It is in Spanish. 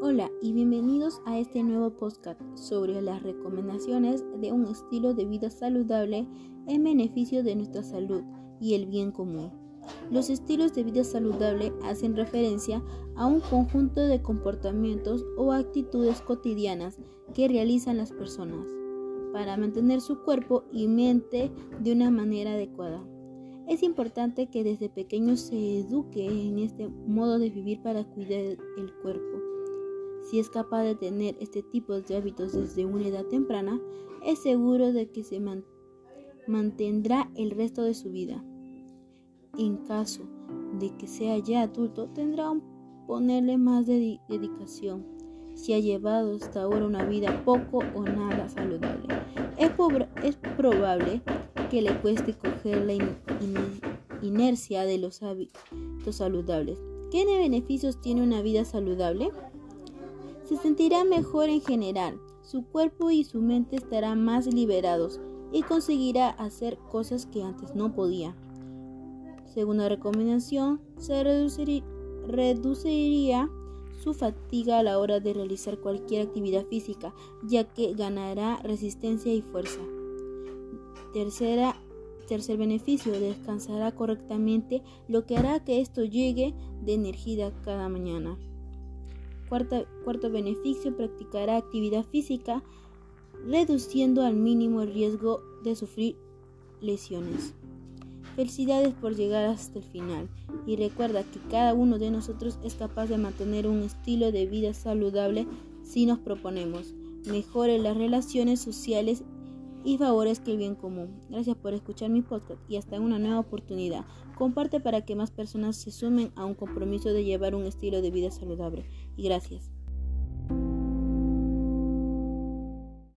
Hola y bienvenidos a este nuevo podcast sobre las recomendaciones de un estilo de vida saludable en beneficio de nuestra salud y el bien común. Los estilos de vida saludable hacen referencia a un conjunto de comportamientos o actitudes cotidianas que realizan las personas para mantener su cuerpo y mente de una manera adecuada. Es importante que desde pequeños se eduque en este modo de vivir para cuidar el cuerpo. Si es capaz de tener este tipo de hábitos desde una edad temprana, es seguro de que se mantendrá el resto de su vida. En caso de que sea ya adulto, tendrá que ponerle más dedicación si ha llevado hasta ahora una vida poco o nada saludable. Es, es probable que le cueste coger la inercia de los hábitos saludables. ¿Qué beneficios tiene una vida saludable? Se sentirá mejor en general, su cuerpo y su mente estarán más liberados y conseguirá hacer cosas que antes no podía. Segunda recomendación, se reduciría su fatiga a la hora de realizar cualquier actividad física, ya que ganará resistencia y fuerza. Tercera, tercer beneficio, descansará correctamente, lo que hará que esto llegue de energía cada mañana. Cuarto beneficio, practicará actividad física, reduciendo al mínimo el riesgo de sufrir lesiones. Felicidades por llegar hasta el final y recuerda que cada uno de nosotros es capaz de mantener un estilo de vida saludable si nos proponemos. Mejore las relaciones sociales y favorezca el bien común. Gracias por escuchar mi podcast y hasta una nueva oportunidad. Comparte para que más personas se sumen a un compromiso de llevar un estilo de vida saludable. Y gracias.